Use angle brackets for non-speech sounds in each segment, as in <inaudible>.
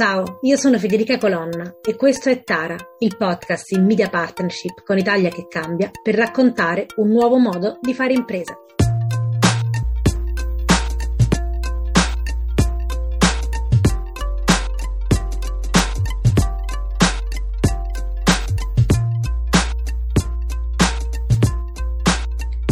Ciao, io sono Federica Colonna e questo è Tara, il podcast in media partnership con Italia che cambia per raccontare un nuovo modo di fare impresa.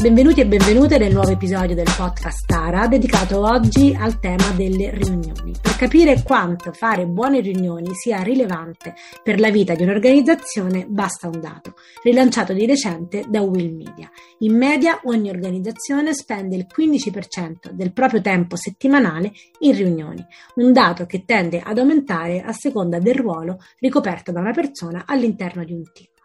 Benvenuti e benvenute nel nuovo episodio del podcast Tara dedicato oggi al tema delle riunioni. Per capire quanto fare buone riunioni sia rilevante per la vita di un'organizzazione basta un dato, rilanciato di recente da Will Media. In media ogni organizzazione spende il 15% del proprio tempo settimanale in riunioni, un dato che tende ad aumentare a seconda del ruolo ricoperto da una persona all'interno di un team.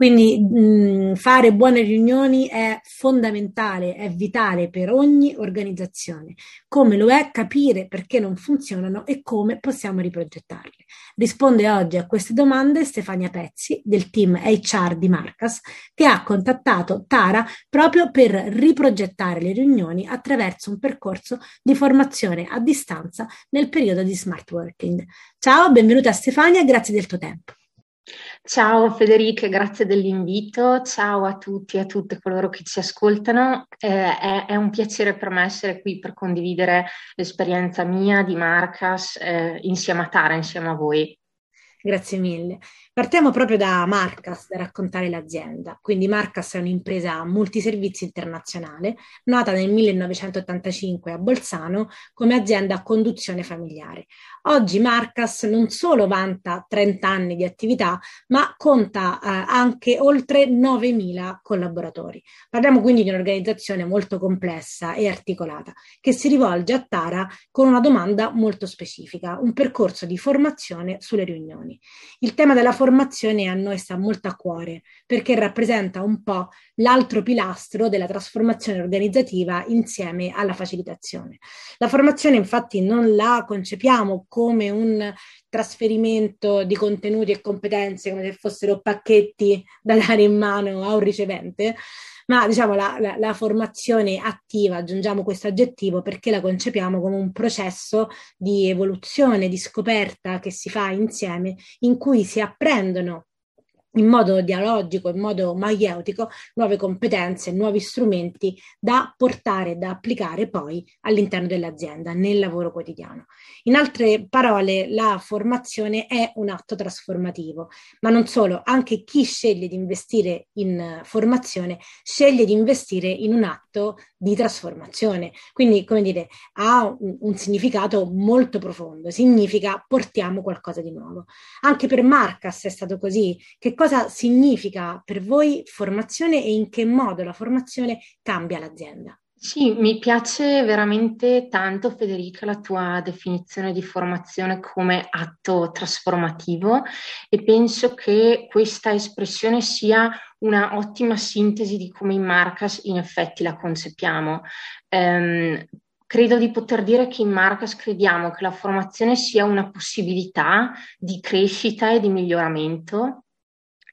Quindi mh, fare buone riunioni è fondamentale, è vitale per ogni organizzazione, come lo è capire perché non funzionano e come possiamo riprogettarle. Risponde oggi a queste domande Stefania Pezzi del team HR di Marcas che ha contattato Tara proprio per riprogettare le riunioni attraverso un percorso di formazione a distanza nel periodo di smart working. Ciao, benvenuta Stefania, grazie del tuo tempo. Ciao Federica, grazie dell'invito. Ciao a tutti e a tutte coloro che ci ascoltano. Eh, è, è, un piacere per me essere qui per condividere l'esperienza mia di Marcas eh, insieme a Tara, insieme a voi. Grazie mille. Partiamo proprio da Marcas, da raccontare l'azienda. Quindi Marcas è un'impresa multiservizi internazionale, nata nel 1985 a Bolzano come azienda a conduzione familiare. Oggi Marcas non solo vanta 30 anni di attività, ma conta eh, anche oltre 9.000 collaboratori. Parliamo quindi di un'organizzazione molto complessa e articolata che si rivolge a Tara con una domanda molto specifica, un percorso di formazione sulle riunioni. Il tema della formazione a noi sta molto a cuore perché rappresenta un po' l'altro pilastro della trasformazione organizzativa insieme alla facilitazione. La formazione infatti non la concepiamo come un trasferimento di contenuti e competenze come se fossero pacchetti da dare in mano a un ricevente, ma diciamo la, la, la, formazione attiva, aggiungiamo questo aggettivo perché la concepiamo come un processo di evoluzione, di scoperta che si fa insieme, in cui si apprendono in modo dialogico, in modo maieutico, nuove competenze, nuovi strumenti da portare, da applicare poi all'interno dell'azienda, nel lavoro quotidiano. In altre parole, la formazione è un atto trasformativo, ma non solo, anche chi sceglie di investire in formazione sceglie di investire in un atto di trasformazione. Quindi, come dire, ha un, un significato molto profondo, significa portiamo qualcosa di nuovo. Anche per Marcas è stato così. Che cosa significa per voi formazione e in che modo la formazione cambia l'azienda? Sì, mi piace veramente tanto Federica la tua definizione di formazione come atto trasformativo e penso che questa espressione sia una ottima sintesi di come in Marcas in effetti la concepiamo. Um, credo di poter dire che in Marcas crediamo che la formazione sia una possibilità di crescita e di miglioramento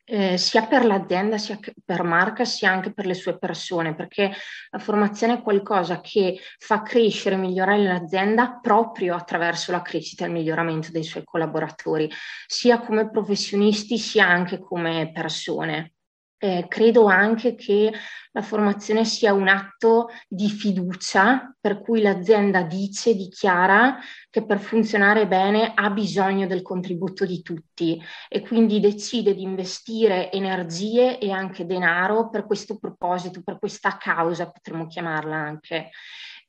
eh, sia per l'azienda, sia per marca, sia anche per le sue persone, perché la formazione è qualcosa che fa crescere e migliorare l'azienda proprio attraverso la crescita e il miglioramento dei suoi collaboratori, sia come professionisti, sia anche come persone. Eh, credo anche che la formazione sia un atto di fiducia per cui l'azienda dice, dichiara che per funzionare bene ha bisogno del contributo di tutti e quindi decide di investire energie e anche denaro per questo proposito, per questa causa, potremmo chiamarla anche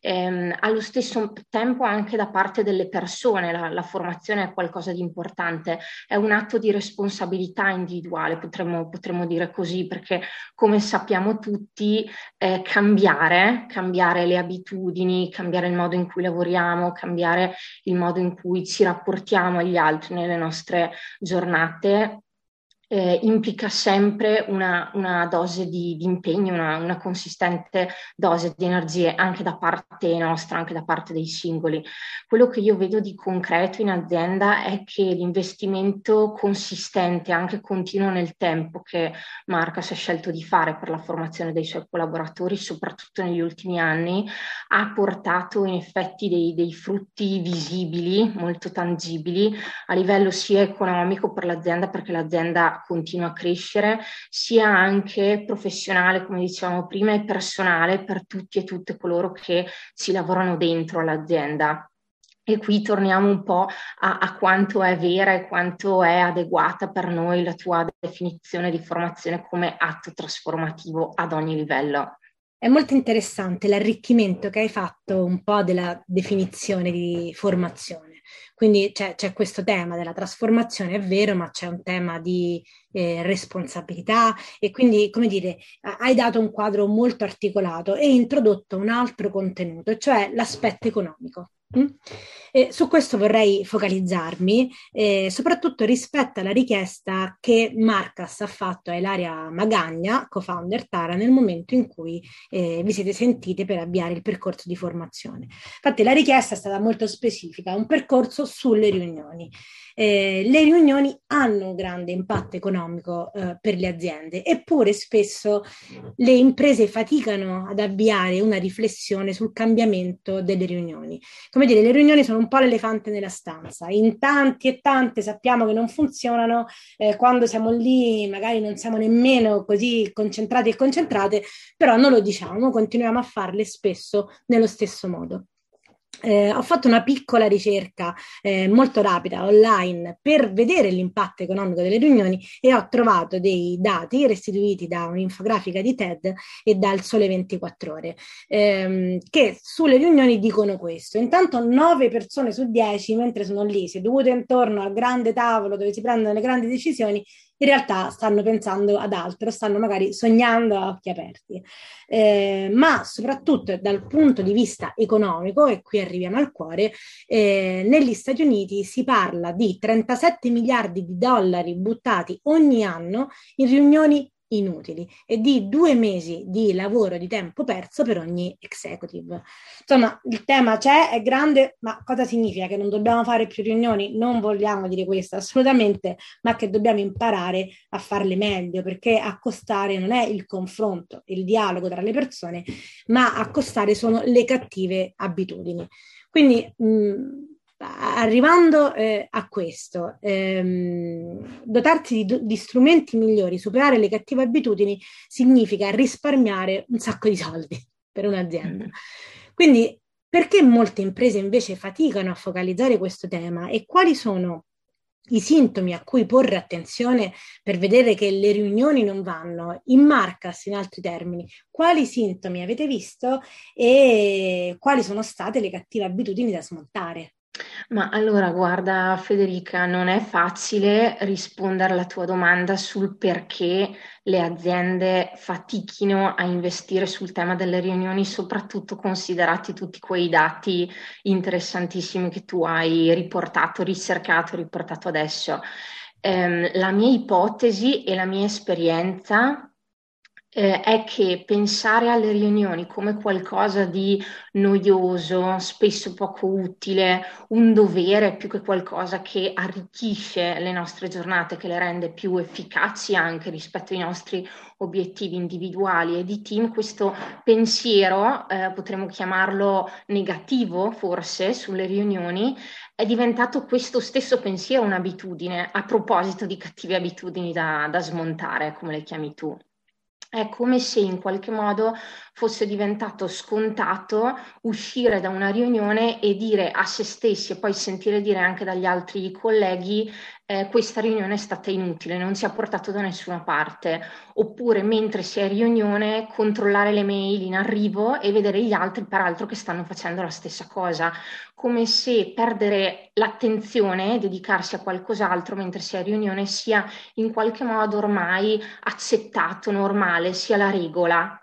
ehm, allo stesso tempo anche da parte delle persone la, la, formazione è qualcosa di importante, è un atto di responsabilità individuale, potremmo, potremmo dire così, perché come sappiamo tutti eh, cambiare, cambiare le abitudini, cambiare il modo in cui lavoriamo, cambiare il modo in cui ci rapportiamo agli altri nelle nostre giornate eh, implica sempre una, una dose di, di impegno, una, una, consistente dose di energie anche da parte nostra, anche da parte dei singoli. Quello che io vedo di concreto in azienda è che l'investimento consistente, anche continuo nel tempo, che Marcas ha scelto di fare per la formazione dei suoi collaboratori, soprattutto negli ultimi anni, ha portato in effetti dei, dei frutti visibili, molto tangibili, a livello sia economico per l'azienda, perché l'azienda continua a crescere, sia anche professionale, come dicevamo prima, e personale per tutti e tutte coloro che ci lavorano dentro l'azienda. E qui torniamo un po' a, a, quanto è vera e quanto è adeguata per noi la tua definizione di formazione come atto trasformativo ad ogni livello. È molto interessante l'arricchimento che hai fatto un po' della definizione di formazione. Quindi c'è, c'è, questo tema della trasformazione, è vero, ma c'è un tema di eh, responsabilità e quindi, come dire, hai dato un quadro molto articolato e introdotto un altro contenuto, cioè l'aspetto economico. Mm? E su questo vorrei focalizzarmi, eh, soprattutto rispetto alla richiesta che Marcas ha fatto a Ilaria Magagna, co-founder Tara, nel momento in cui eh, vi siete sentite per avviare il percorso di formazione. Infatti la richiesta è stata molto specifica, un percorso sulle riunioni eh, le riunioni hanno un grande impatto economico eh, per le aziende, eppure spesso le imprese faticano ad avviare una riflessione sul cambiamento delle riunioni. Come dire, le riunioni sono un po' l'elefante nella stanza, in tanti e tante sappiamo che non funzionano, eh, quando siamo lì magari non siamo nemmeno così concentrati e concentrate, però non lo diciamo, continuiamo a farle spesso nello stesso modo. Eh, ho fatto una piccola ricerca eh, molto rapida online per vedere l'impatto economico delle riunioni e ho trovato dei dati restituiti da un'infografica di TED e dal Sole 24 Ore ehm, che sulle riunioni dicono questo. Intanto 9 persone su 10 mentre sono lì sedute intorno al grande tavolo dove si prendono le grandi decisioni in realtà stanno pensando ad altro, stanno magari sognando a occhi aperti. Eh, ma soprattutto dal punto di vista economico, e qui arriviamo al cuore, eh, negli Stati Uniti si parla di 37 miliardi di dollari buttati ogni anno in riunioni inutili e di due mesi di lavoro di tempo perso per ogni executive. Insomma, il tema c'è, è grande, ma cosa significa? Che non dobbiamo fare più riunioni? Non vogliamo dire questo assolutamente, ma che dobbiamo imparare a farle meglio, perché accostare non è il confronto, il dialogo tra le persone, ma accostare sono le cattive abitudini. Quindi mh, arrivando eh, a questo, ehm, dotarsi di, di, strumenti migliori, superare le cattive abitudini, significa risparmiare un sacco di soldi <laughs> per un'azienda. <laughs> Quindi, perché molte imprese invece faticano a focalizzare questo tema e quali sono i sintomi a cui porre attenzione per vedere che le riunioni non vanno, in Marcas in altri termini, quali sintomi avete visto e quali sono state le cattive abitudini da smontare? Ma allora, guarda Federica, non è facile rispondere alla tua domanda sul perché le aziende fatichino a investire sul tema delle riunioni, soprattutto considerati tutti quei dati interessantissimi che tu hai riportato, ricercato, riportato adesso. Eh, la mia ipotesi e la mia esperienza eh, è che pensare alle riunioni come qualcosa di noioso, spesso poco utile, un dovere più che qualcosa che arricchisce le nostre giornate, che le rende più efficaci anche rispetto ai nostri obiettivi individuali. E di team, questo pensiero, eh, potremmo chiamarlo negativo forse, sulle riunioni, è diventato questo stesso pensiero un'abitudine a proposito di cattive abitudini da, da smontare, come le chiami tu è come se in qualche modo fosse diventato scontato uscire da una riunione e dire a se stessi e poi sentire dire anche dagli altri colleghi eh, questa riunione è stata inutile, non si è portato da nessuna parte, oppure mentre si è in riunione controllare le mail in arrivo e vedere gli altri peraltro che stanno facendo la stessa cosa, come se perdere l'attenzione dedicarsi a qualcos'altro mentre si è in riunione sia in qualche modo ormai accettato, normale, sia la regola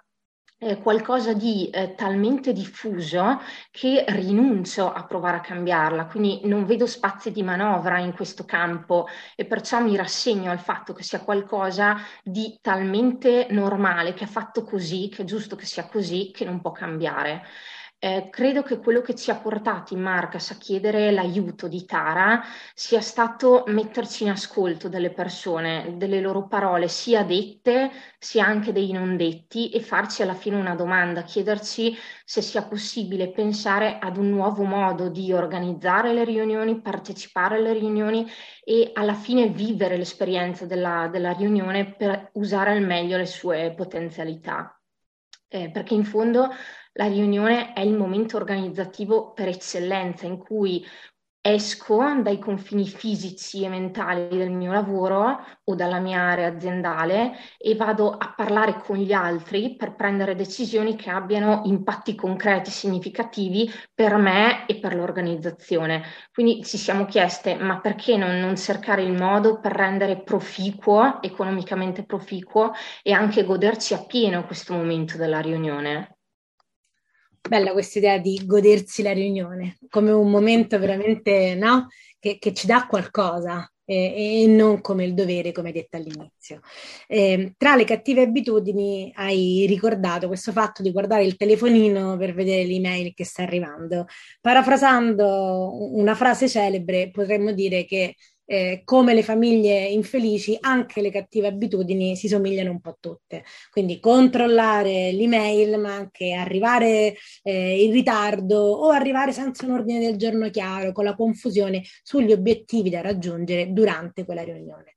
qualcosa di eh, talmente diffuso che rinuncio a provare a cambiarla, quindi non vedo spazi di manovra in questo campo e perciò mi rassegno al fatto che sia qualcosa di talmente normale, che è fatto così, che è giusto che sia così, che non può cambiare. Eh, credo che quello che ci ha portato in Marcas a chiedere l'aiuto di Tara sia stato metterci in ascolto delle persone, delle loro parole, sia dette sia anche dei non detti, e farci alla fine una domanda, chiederci se sia possibile pensare ad un nuovo modo di organizzare le riunioni, partecipare alle riunioni e alla fine vivere l'esperienza della, della riunione per usare al meglio le sue potenzialità. Eh, perché in fondo la riunione è il momento organizzativo per eccellenza in cui esco dai confini fisici e mentali del mio lavoro o dalla mia area aziendale e vado a parlare con gli altri per prendere decisioni che abbiano impatti concreti, significativi per me e per l'organizzazione. Quindi ci siamo chieste, ma perché non, non cercare il modo per rendere proficuo, economicamente proficuo e anche goderci appieno questo momento della riunione? Bella questa idea di godersi la riunione come un momento veramente no? che, che ci dà qualcosa e, e, non come il dovere, come detto all'inizio. Eh, tra le cattive abitudini hai ricordato questo fatto di guardare il telefonino per vedere l'email che sta arrivando. Parafrasando una frase celebre, potremmo dire che eh, come le famiglie infelici, anche le cattive abitudini si somigliano un po' tutte. Quindi controllare l'email, ma anche arrivare eh, in ritardo o arrivare senza un ordine del giorno chiaro, con la confusione sugli obiettivi da raggiungere durante quella riunione.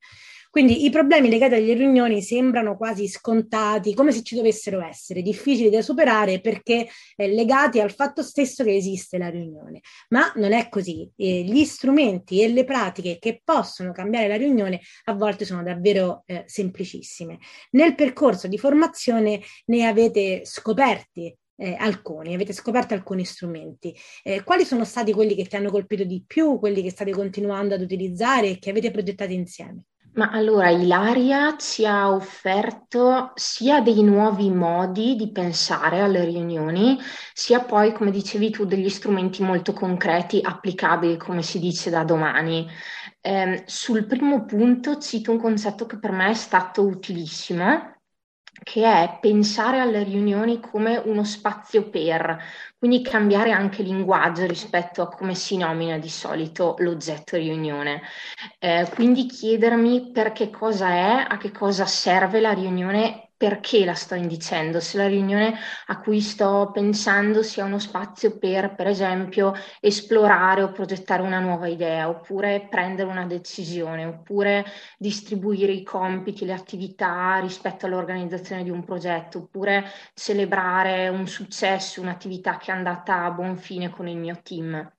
Quindi i problemi legati alle riunioni sembrano quasi scontati, come se ci dovessero essere, difficili da superare perché eh, legati al fatto stesso che esiste la riunione. Ma non è così. Eh, gli strumenti e le pratiche che possono cambiare la riunione a volte sono davvero eh, semplicissime. Nel percorso di formazione ne avete scoperti eh, alcuni, avete scoperto alcuni strumenti. Eh, quali sono stati quelli che ti hanno colpito di più, quelli che state continuando ad utilizzare e che avete progettato insieme? Ma allora Ilaria ci ha offerto sia dei nuovi modi di pensare alle riunioni, sia poi, come dicevi tu, degli strumenti molto concreti, applicabili, come si dice, da domani. Eh, sul primo punto cito un concetto che per me è stato utilissimo, che è pensare alle riunioni come uno spazio per, quindi cambiare anche linguaggio rispetto a come si nomina di solito l'oggetto riunione. Eh, quindi chiedermi per che cosa è, a che cosa serve la riunione perché la sto indicendo, se la riunione a cui sto pensando sia uno spazio per, per esempio, esplorare o progettare una nuova idea, oppure prendere una decisione, oppure distribuire i compiti, le attività rispetto all'organizzazione di un progetto, oppure celebrare un successo, un'attività che è andata a buon fine con il mio team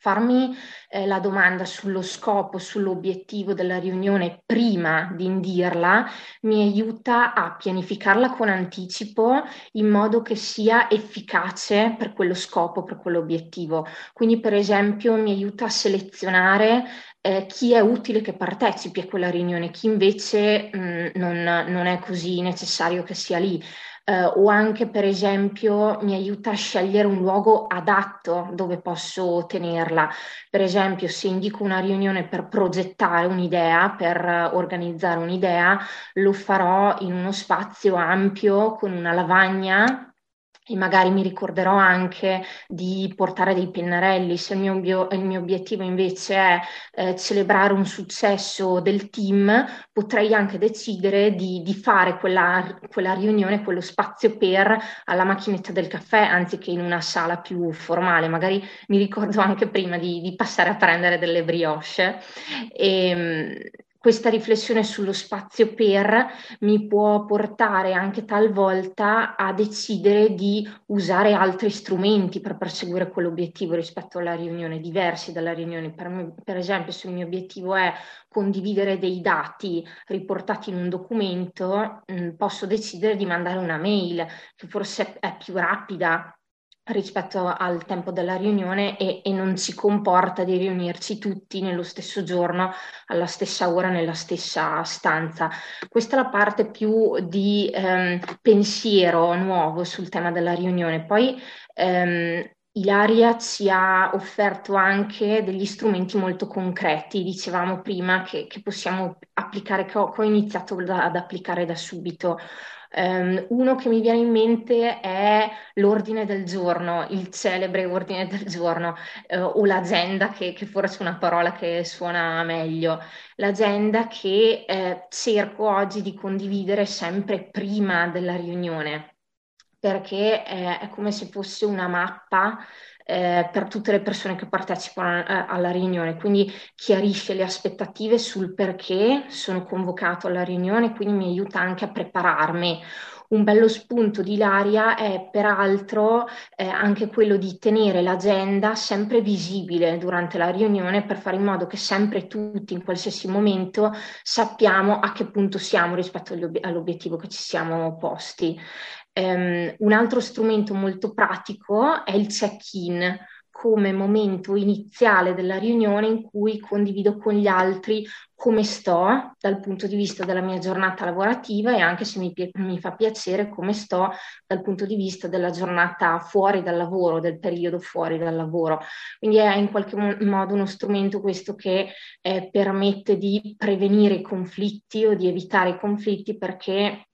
farmi eh, la domanda sullo scopo, sull'obiettivo della riunione prima di indirla mi aiuta a pianificarla con anticipo in modo che sia efficace per quello scopo, per quell'obiettivo. Quindi per esempio mi aiuta a selezionare eh, chi è utile che partecipi a quella riunione, chi invece mh, mm, non, non è così necessario che sia lì eh, o anche per esempio mi aiuta a scegliere un luogo adatto dove posso tenerla. Per esempio se indico una riunione per progettare un'idea, per organizzare un'idea, lo farò in uno spazio ampio con una lavagna e magari mi ricorderò anche di portare dei pennarelli. Se il mio, il mio obiettivo invece è eh, celebrare un successo del team, potrei anche decidere di, di fare quella, quella, riunione, quello spazio per alla macchinetta del caffè anziché in una sala più formale. Magari mi ricordo anche prima di, di passare a prendere delle brioche. E, ehm, questa riflessione sullo spazio per mi può portare anche talvolta a decidere di usare altri strumenti per perseguire quell'obiettivo rispetto alla riunione, diversi dalla riunione. Per, me, per esempio, se il mio obiettivo è condividere dei dati riportati in un documento, mh, posso decidere di mandare una mail che forse è più rapida rispetto al tempo della riunione e, e, non ci comporta di riunirci tutti nello stesso giorno, alla stessa ora, nella stessa stanza. Questa è la parte più di ehm, pensiero nuovo sul tema della riunione. Poi ehm, Ilaria ci ha offerto anche degli strumenti molto concreti, dicevamo prima che, che possiamo applicare, che ho, che ho iniziato da, ad applicare da subito. Um, uno che mi viene in mente è l'ordine del giorno, il celebre ordine del giorno, uh, o l'agenda, che, che, forse è una parola che suona meglio. L'agenda che eh, cerco oggi di condividere sempre prima della riunione, perché è, è come se fosse una mappa eh, per tutte le persone che partecipano eh, alla riunione, quindi chiarisce le aspettative sul perché sono convocato alla riunione, quindi mi aiuta anche a prepararmi. Un bello spunto di Ilaria è peraltro eh, anche quello di tenere l'agenda sempre visibile durante la riunione per fare in modo che sempre tutti, in qualsiasi momento, sappiamo a che punto siamo rispetto all'obiettivo che ci siamo posti. Um, un altro strumento molto pratico è il check-in come momento iniziale della riunione in cui condivido con gli altri come sto dal punto di vista della mia giornata lavorativa e anche se mi, mi, fa piacere come sto dal punto di vista della giornata fuori dal lavoro, del periodo fuori dal lavoro. Quindi è in qualche modo uno strumento questo che eh, permette di prevenire i conflitti o di evitare i conflitti perché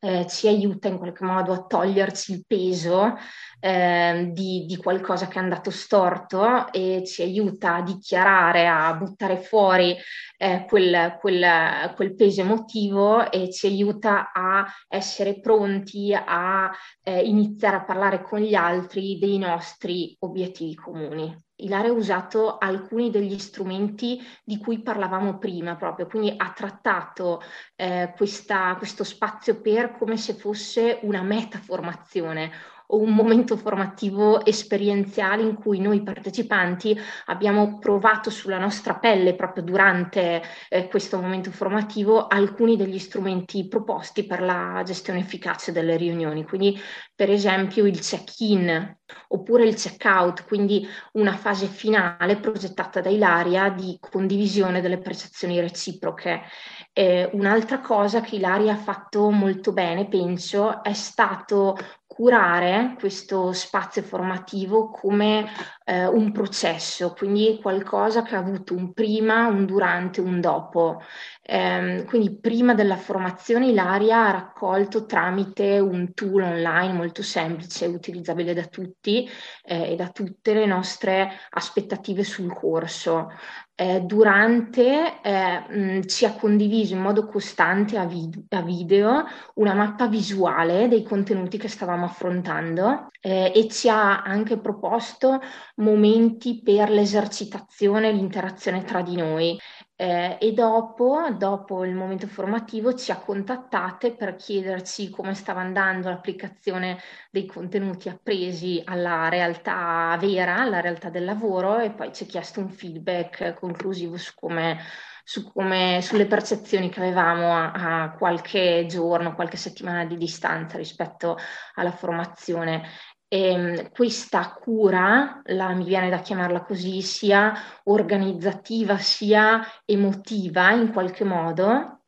eh, ci aiuta in qualche modo a toglierci il peso eh, di, di, qualcosa che è andato storto e ci aiuta a dichiarare, a buttare fuori eh, quel, quel, quel, peso emotivo e ci aiuta a essere pronti a eh, iniziare a parlare con gli altri dei nostri obiettivi comuni. Ilaria ha usato alcuni degli strumenti di cui parlavamo prima proprio, quindi ha trattato eh, questa, questo spazio per come se fosse una metaformazione un momento formativo esperienziale in cui noi partecipanti abbiamo provato sulla nostra pelle proprio durante eh, questo momento formativo alcuni degli strumenti proposti per la gestione efficace delle riunioni. Quindi per esempio il check-in oppure il check-out, quindi una fase finale progettata da Ilaria di condivisione delle percezioni reciproche. Eh, un'altra cosa che Ilaria ha fatto molto bene, penso, è stato curare questo spazio formativo come eh, un processo, quindi qualcosa che ha avuto un prima, un durante, un dopo. Eh, quindi prima della formazione Ilaria ha raccolto tramite un tool online molto semplice, utilizzabile da tutti eh, e da tutte le nostre aspettative sul corso eh, durante eh, mh, ci ha condiviso in modo costante a, vid- a, video una mappa visuale dei contenuti che stavamo affrontando eh, e ci ha anche proposto momenti per l'esercitazione e l'interazione tra di noi. Eh, e dopo, dopo, il momento formativo, ci ha contattate per chiederci come stava andando l'applicazione dei contenuti appresi alla realtà vera, alla realtà del lavoro, e poi ci ha chiesto un feedback conclusivo su come, su come, sulle percezioni che avevamo a, a, qualche giorno, qualche settimana di distanza rispetto alla formazione. Ehm, questa cura, la, mi viene da chiamarla così, sia organizzativa sia emotiva in qualche modo,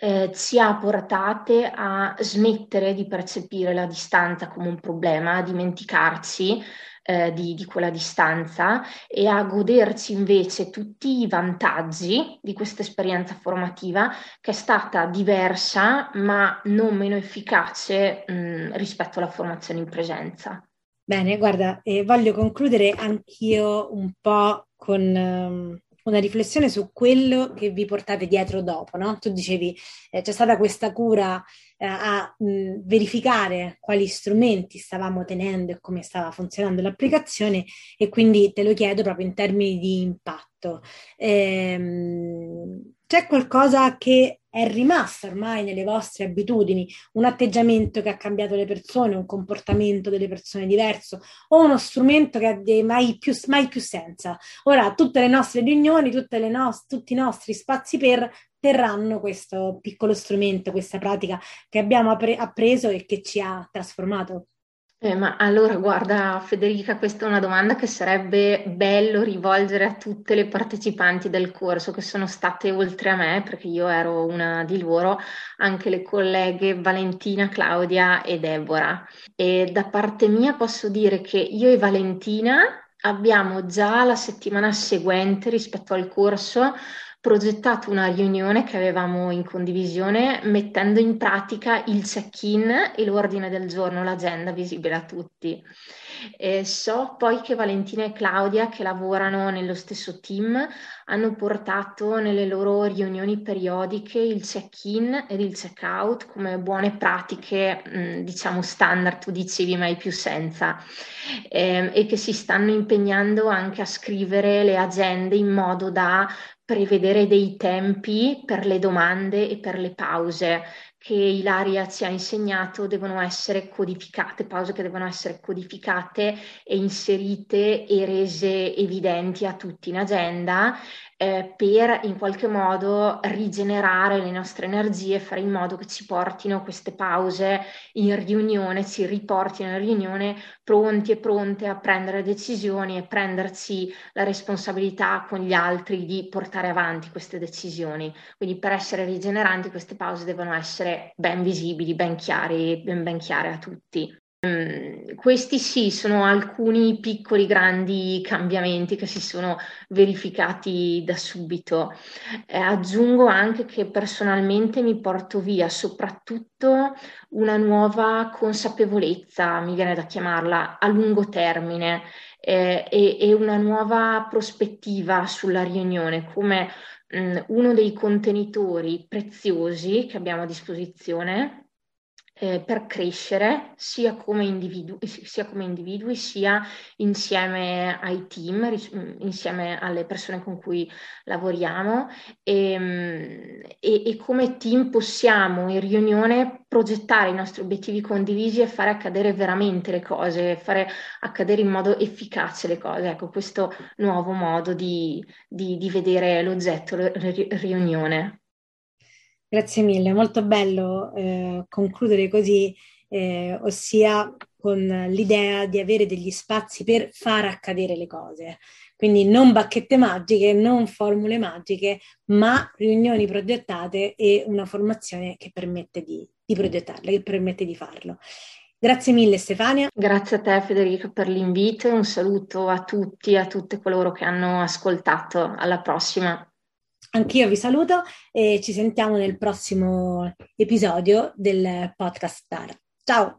eh, ci ha portate a smettere di percepire la distanza come un problema, a dimenticarci eh, di, di, quella distanza e a goderci invece tutti i vantaggi di questa esperienza formativa che è stata diversa ma non meno efficace mh, rispetto alla formazione in presenza. Bene, guarda, eh, voglio concludere anch'io un po' con um, una riflessione su quello che vi portate dietro dopo, no? Tu dicevi, eh, c'è stata questa cura a mh, verificare quali strumenti stavamo tenendo e come stava funzionando l'applicazione e quindi te lo chiedo proprio in termini di impatto. Ehm, c'è qualcosa che è rimasto ormai nelle vostre abitudini, un atteggiamento che ha cambiato le persone, un comportamento delle persone diverso o uno strumento che ha mai più, mai più senza. Ora, tutte le nostre riunioni, le no- tutti i nostri spazi per terranno questo piccolo strumento, questa pratica che abbiamo appre- appreso e che ci ha trasformato? Eh, ma allora, guarda, Federica, questa è una domanda che sarebbe bello rivolgere a tutte le partecipanti del corso che sono state oltre a me, perché io ero una di loro, anche le colleghe Valentina, Claudia e Deborah. E da parte mia posso dire che io e Valentina abbiamo già la settimana seguente rispetto al corso progettato una riunione che avevamo in condivisione mettendo in pratica il check-in e l'ordine del giorno, l'agenda visibile a tutti. E so poi che Valentina e Claudia, che lavorano nello stesso team, hanno portato nelle loro riunioni periodiche il check-in ed il check-out come buone pratiche, diciamo standard, tu dicevi mai più senza, e, e che si stanno impegnando anche a scrivere le agende in modo da prevedere dei tempi per le domande e per le pause che Ilaria ci ha insegnato devono essere codificate, pause che devono essere codificate e inserite e rese evidenti a tutti in agenda eh, per in qualche modo rigenerare le nostre energie, fare in modo che ci portino queste pause in riunione, ci riportino in riunione pronti e pronte a prendere decisioni e prenderci la responsabilità con gli altri di portare avanti queste decisioni. Quindi per essere rigeneranti queste pause devono essere ben visibili, ben chiari, ben, ben chiare a tutti. Um, questi sì, sono alcuni piccoli grandi cambiamenti che si sono verificati da subito. Eh, aggiungo anche che personalmente mi porto via soprattutto una nuova consapevolezza, mi viene da chiamarla, a lungo termine eh, e, e, una nuova prospettiva sulla riunione come uno dei contenitori preziosi che abbiamo a disposizione eh, per crescere sia come, individu- <laughs> sia come, individui, sia insieme ai team, ris- insieme alle persone con cui lavoriamo e, ehm, e, e, come team possiamo in riunione progettare i nostri obiettivi condivisi e fare accadere veramente le cose, fare accadere in modo efficace le cose. Ecco, questo nuovo modo di, di, di vedere l'oggetto, la riunione. Grazie mille, molto bello eh, concludere così, eh, ossia con l'idea di avere degli spazi per far accadere le cose. Quindi non bacchette magiche, non formule magiche, ma riunioni progettate e una formazione che permette di, di progettarle, che permette di farlo. Grazie mille Stefania. Grazie a te Federica per l'invito e un saluto a tutti e a tutte coloro che hanno ascoltato. Alla prossima. Anch'io vi saluto e ci sentiamo nel prossimo episodio del podcast Star. Ciao!